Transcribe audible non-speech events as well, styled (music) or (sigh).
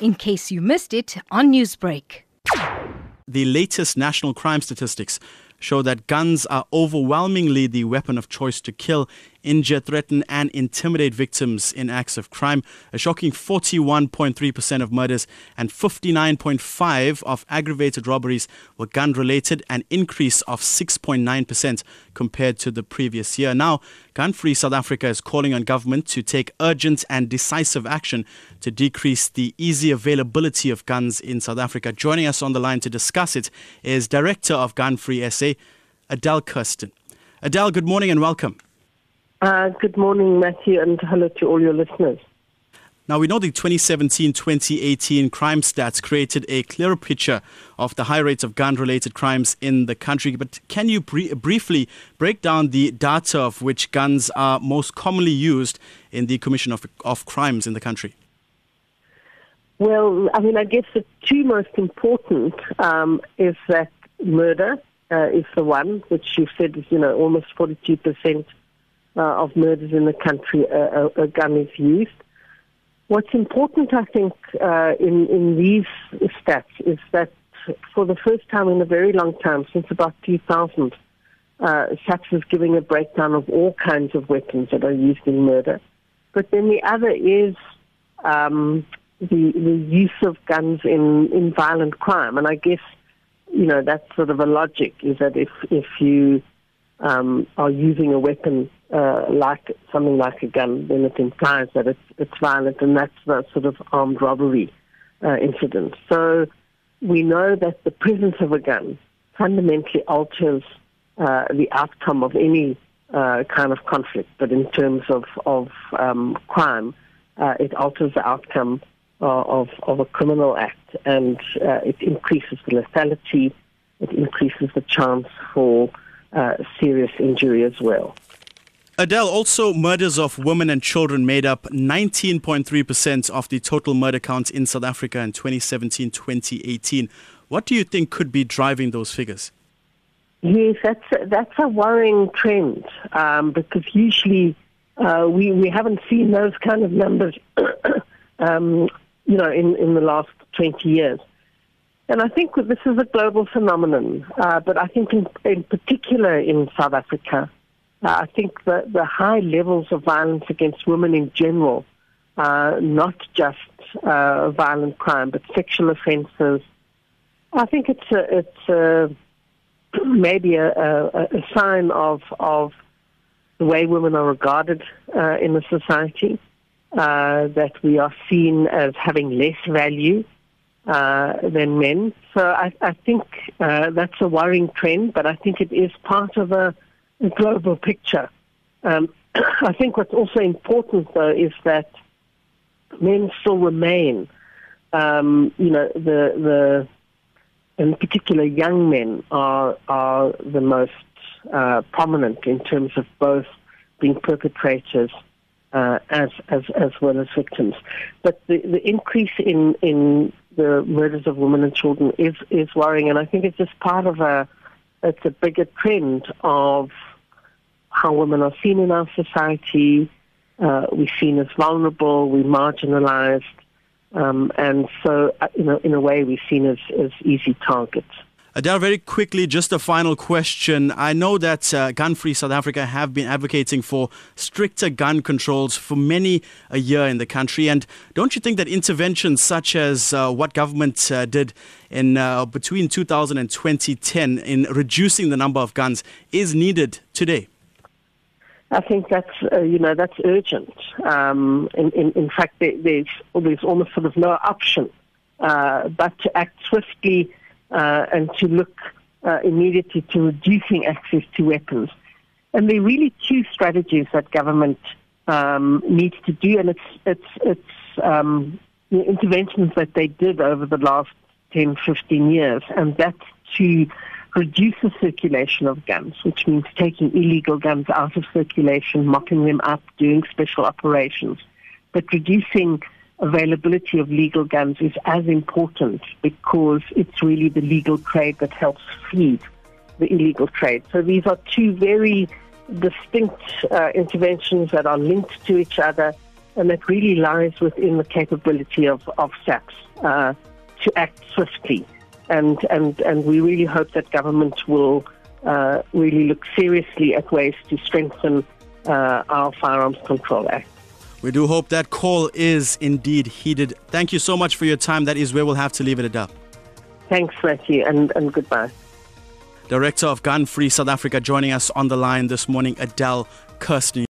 in case you missed it on Newsbreak. The latest national crime statistics show that guns are overwhelmingly the weapon of choice to kill, injure, threaten, and intimidate victims in acts of crime. A shocking 41.3% of murders and 59.5% of aggravated robberies were gun related, an increase of 6.9% compared to the previous year. Now, Gun Free South Africa is calling on government to take urgent and decisive action to decrease the easy availability of guns in South Africa. Joining us on the line to discuss it is Director of Gun Free SA, Adele Kirsten. Adele, good morning and welcome. Uh, good morning, Matthew, and hello to all your listeners. Now, we know the 2017 2018 crime stats created a clearer picture of the high rates of gun related crimes in the country. But can you br- briefly break down the data of which guns are most commonly used in the commission of, of crimes in the country? Well, I mean, I guess the two most important um, is that murder uh, is the one, which you said is, you know, almost 42% uh, of murders in the country, uh, a, a gun is used. What's important, I think, uh, in, in these stats is that for the first time in a very long time, since about 2000, uh, SAPS is giving a breakdown of all kinds of weapons that are used in murder. But then the other is um, the, the use of guns in, in violent crime. And I guess, you know, that's sort of a logic is that if, if you um, are using a weapon uh, like something like a gun, then it implies that it's, it's violent, and that's the sort of armed robbery uh, incident. So we know that the presence of a gun fundamentally alters uh, the outcome of any uh, kind of conflict, but in terms of, of um, crime, uh, it alters the outcome of, of a criminal act, and uh, it increases the lethality, it increases the chance for serious injury as well. Adele, also murders of women and children made up 19.3% of the total murder count in South Africa in 2017 2018. What do you think could be driving those figures? Yes, that's a, that's a worrying trend um, because usually uh, we, we haven't seen those kind of numbers, (coughs) um, you know, in, in the last 20 years. And I think this is a global phenomenon, uh, but I think in, in particular in South Africa, uh, I think the, the high levels of violence against women in general, uh, not just uh, violent crime, but sexual offences. I think it's a, it's a, (clears throat) maybe a, a, sign of of the way women are regarded uh, in the society. Uh, that we are seen as having less value uh, than men. So I, I think uh, that's a worrying trend, but I think it is part of a global picture. Um, (clears throat) I think what's also important, though, is that men still remain, um, you know, the the in particular young men are are the most uh, prominent in terms of both being perpetrators uh, as as as well as victims. But the the increase in in the murders of women and children is is worrying, and I think it's just part of a it's a bigger trend of how women are seen in our society. Uh, we're seen as vulnerable, we're marginalized, um, and so, uh, you know, in a way, we're seen as, as easy targets. Adele, very quickly, just a final question. I know that uh, Gun Free South Africa have been advocating for stricter gun controls for many a year in the country. And don't you think that interventions such as uh, what government uh, did in uh, between 2000 and 2010 in reducing the number of guns is needed today? I think that's uh, you know that's urgent. Um, in, in, in fact, there, there's there's almost sort of no option uh, but to act swiftly uh, and to look uh, immediately to reducing access to weapons. And there are really two strategies that government um, needs to do, and it's it's it's um, interventions that they did over the last 10, 15 years, and that's to reduce the circulation of guns, which means taking illegal guns out of circulation, mopping them up, doing special operations. But reducing availability of legal guns is as important because it's really the legal trade that helps feed the illegal trade. So these are two very distinct uh, interventions that are linked to each other. and that really lies within the capability of, of SAPS uh, to act swiftly. And, and, and we really hope that government will uh, really look seriously at ways to strengthen uh, our Firearms Control Act. We do hope that call is indeed heeded. Thank you so much for your time. That is where we'll have to leave it at up. Thanks, Matthew, and, and goodbye. Director of Gun Free South Africa joining us on the line this morning, Adele Kirsten.